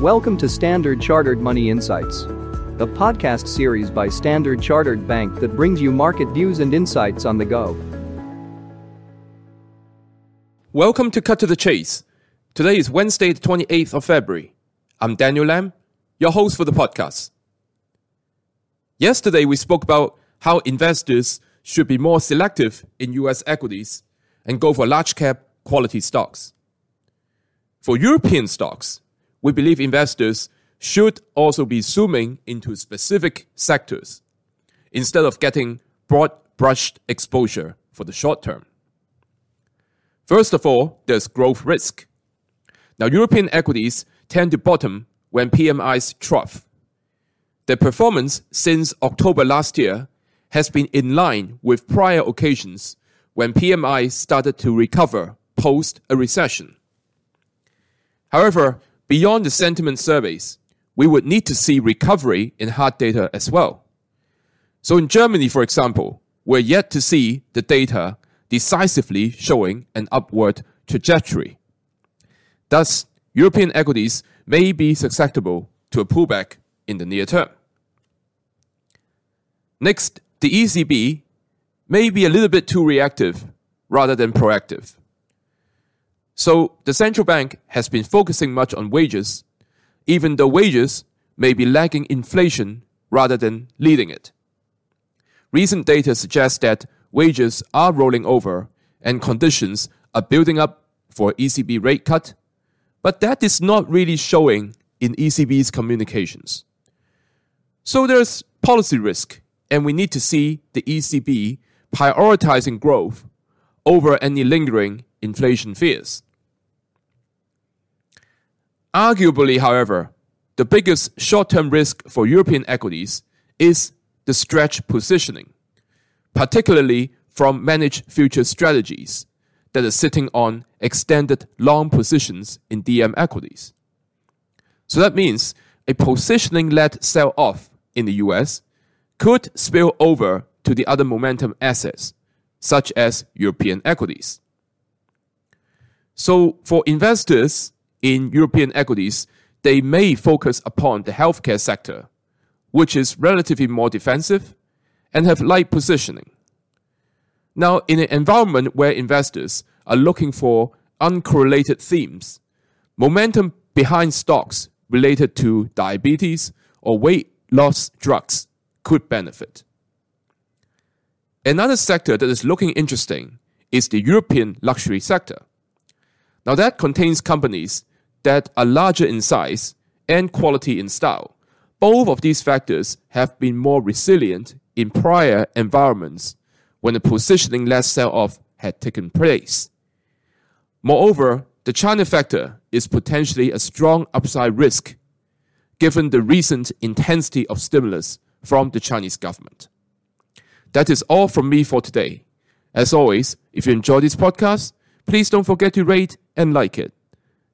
Welcome to Standard Chartered Money Insights, a podcast series by Standard Chartered Bank that brings you market views and insights on the go. Welcome to Cut to the Chase. Today is Wednesday, the 28th of February. I'm Daniel Lam, your host for the podcast. Yesterday, we spoke about how investors should be more selective in US equities and go for large cap quality stocks. For European stocks, we believe investors should also be zooming into specific sectors instead of getting broad brushed exposure for the short term. First of all, there's growth risk. Now, European equities tend to bottom when PMIs trough. Their performance since October last year has been in line with prior occasions when PMI started to recover post a recession. However, beyond the sentiment surveys, we would need to see recovery in hard data as well. So in Germany, for example, we're yet to see the data decisively showing an upward trajectory. Thus, European equities may be susceptible to a pullback in the near term. Next, the ECB may be a little bit too reactive rather than proactive. So the central bank has been focusing much on wages, even though wages may be lagging inflation rather than leading it. Recent data suggests that wages are rolling over and conditions are building up for ECB rate cut, but that is not really showing in ECB's communications. So there's policy risk, and we need to see the ECB prioritizing growth over any lingering inflation fears. Arguably, however, the biggest short term risk for European equities is the stretch positioning, particularly from managed future strategies that are sitting on extended long positions in DM equities. So that means a positioning led sell off in the US could spill over to the other momentum assets, such as European equities. So for investors, in European equities, they may focus upon the healthcare sector, which is relatively more defensive and have light positioning. Now, in an environment where investors are looking for uncorrelated themes, momentum behind stocks related to diabetes or weight loss drugs could benefit. Another sector that is looking interesting is the European luxury sector. Now, that contains companies that are larger in size and quality in style. Both of these factors have been more resilient in prior environments when the positioning led sell off had taken place. Moreover, the China factor is potentially a strong upside risk given the recent intensity of stimulus from the Chinese government. That is all from me for today. As always, if you enjoy this podcast, please don't forget to rate and like it.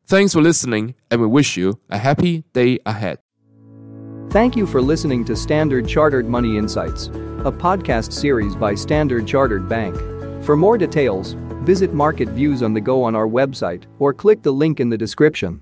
Thanks for listening, and we wish you a happy day ahead. Thank you for listening to Standard Chartered Money Insights, a podcast series by Standard Chartered Bank. For more details, visit Market Views on the Go on our website or click the link in the description.